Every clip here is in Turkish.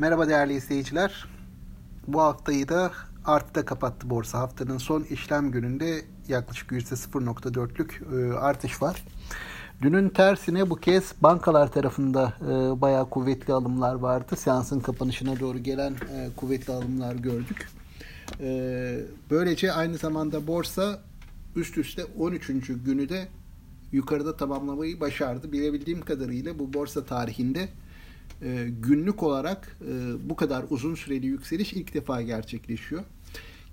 Merhaba değerli izleyiciler. Bu haftayı da artıda kapattı borsa. Haftanın son işlem gününde yaklaşık %0.4'lük e, artış var. Dünün tersine bu kez bankalar tarafında e, bayağı kuvvetli alımlar vardı. Seansın kapanışına doğru gelen e, kuvvetli alımlar gördük. Böylece aynı zamanda borsa üst üste 13. günü de yukarıda tamamlamayı başardı. Bilebildiğim kadarıyla bu borsa tarihinde e, günlük olarak e, bu kadar uzun süreli yükseliş ilk defa gerçekleşiyor.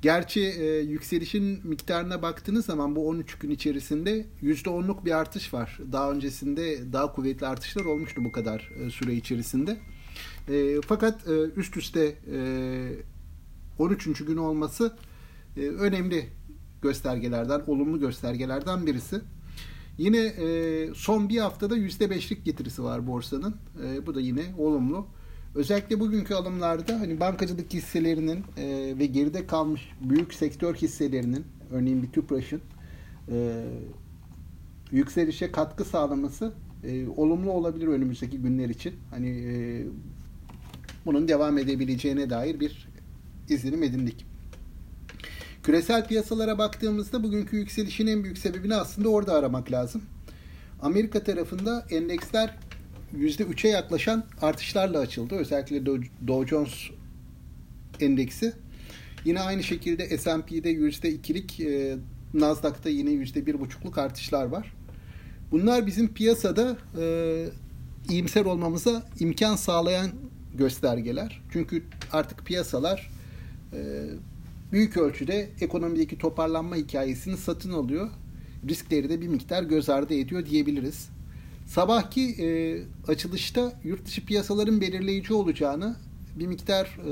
Gerçi e, yükselişin miktarına baktığınız zaman bu 13 gün içerisinde %10'luk bir artış var. Daha öncesinde daha kuvvetli artışlar olmuştu bu kadar e, süre içerisinde. E, fakat e, üst üste e, 13. gün olması e, önemli göstergelerden, olumlu göstergelerden birisi. Yine e, son bir haftada %5'lik getirisi var borsanın. E, bu da yine olumlu. Özellikle bugünkü alımlarda hani bankacılık hisselerinin e, ve geride kalmış büyük sektör hisselerinin örneğin bir Tüpraş'ın e, yükselişe katkı sağlaması e, olumlu olabilir önümüzdeki günler için. Hani e, bunun devam edebileceğine dair bir izlenim edindik. Küresel piyasalara baktığımızda bugünkü yükselişin en büyük sebebini aslında orada aramak lazım. Amerika tarafında endeksler %3'e yaklaşan artışlarla açıldı. Özellikle Dow Jones endeksi. Yine aynı şekilde S&P'de %2'lik, e, Nasdaq'ta yine %1,5'luk artışlar var. Bunlar bizim piyasada e, iyimser olmamıza imkan sağlayan göstergeler. Çünkü artık piyasalar büyük ölçüde ekonomideki toparlanma hikayesini satın alıyor. Riskleri de bir miktar göz ardı ediyor diyebiliriz. Sabahki e, açılışta yurt dışı piyasaların belirleyici olacağını bir miktar e,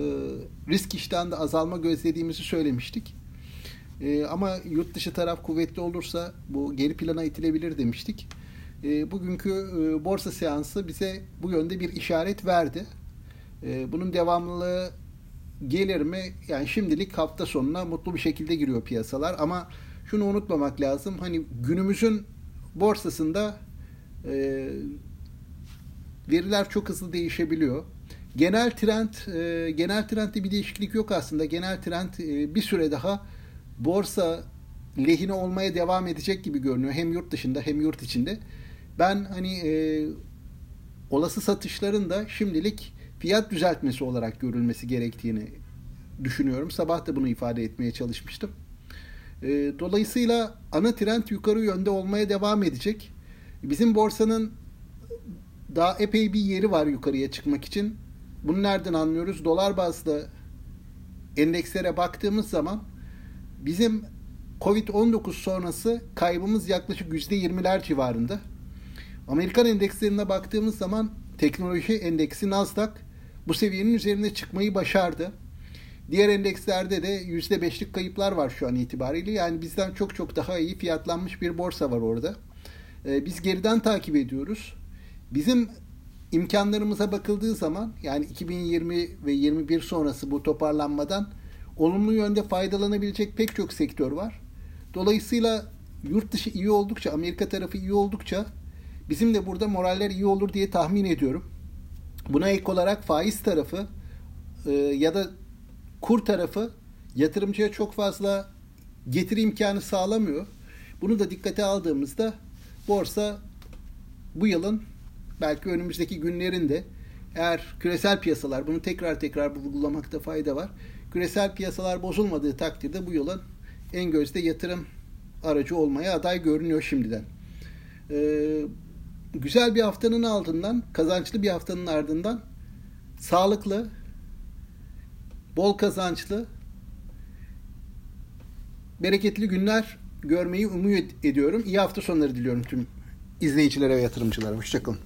risk iştahında azalma gözlediğimizi söylemiştik. E, ama yurt dışı taraf kuvvetli olursa bu geri plana itilebilir demiştik. E, bugünkü e, borsa seansı bize bu yönde bir işaret verdi. E, bunun devamlılığı gelir mi? Yani şimdilik hafta sonuna mutlu bir şekilde giriyor piyasalar ama şunu unutmamak lazım. Hani günümüzün borsasında e, veriler çok hızlı değişebiliyor. Genel trend, e, genel trendde bir değişiklik yok aslında. Genel trend e, bir süre daha borsa lehine olmaya devam edecek gibi görünüyor. Hem yurt dışında hem yurt içinde. Ben hani e, olası satışların da şimdilik fiyat düzeltmesi olarak görülmesi gerektiğini düşünüyorum. Sabah da bunu ifade etmeye çalışmıştım. E, dolayısıyla ana trend yukarı yönde olmaya devam edecek. Bizim borsanın daha epey bir yeri var yukarıya çıkmak için. Bunu nereden anlıyoruz? Dolar bazlı endekslere baktığımız zaman bizim Covid-19 sonrası kaybımız yaklaşık %20'ler civarında. Amerikan endekslerine baktığımız zaman teknoloji endeksi Nasdaq bu seviyenin üzerine çıkmayı başardı. Diğer endekslerde de %5'lik kayıplar var şu an itibariyle. Yani bizden çok çok daha iyi fiyatlanmış bir borsa var orada. Ee, biz geriden takip ediyoruz. Bizim imkanlarımıza bakıldığı zaman yani 2020 ve 21 sonrası bu toparlanmadan olumlu yönde faydalanabilecek pek çok sektör var. Dolayısıyla yurt dışı iyi oldukça, Amerika tarafı iyi oldukça bizim de burada moraller iyi olur diye tahmin ediyorum. Buna ek olarak faiz tarafı e, ya da kur tarafı yatırımcıya çok fazla getiri imkanı sağlamıyor. Bunu da dikkate aldığımızda borsa bu yılın belki önümüzdeki günlerinde eğer küresel piyasalar bunu tekrar tekrar vurgulamakta fayda var. Küresel piyasalar bozulmadığı takdirde bu yılın en gözde yatırım aracı olmaya aday görünüyor şimdiden. Ee, güzel bir haftanın ardından, kazançlı bir haftanın ardından sağlıklı, bol kazançlı, bereketli günler görmeyi umut ediyorum. İyi hafta sonları diliyorum tüm izleyicilere ve yatırımcılara. Hoşçakalın.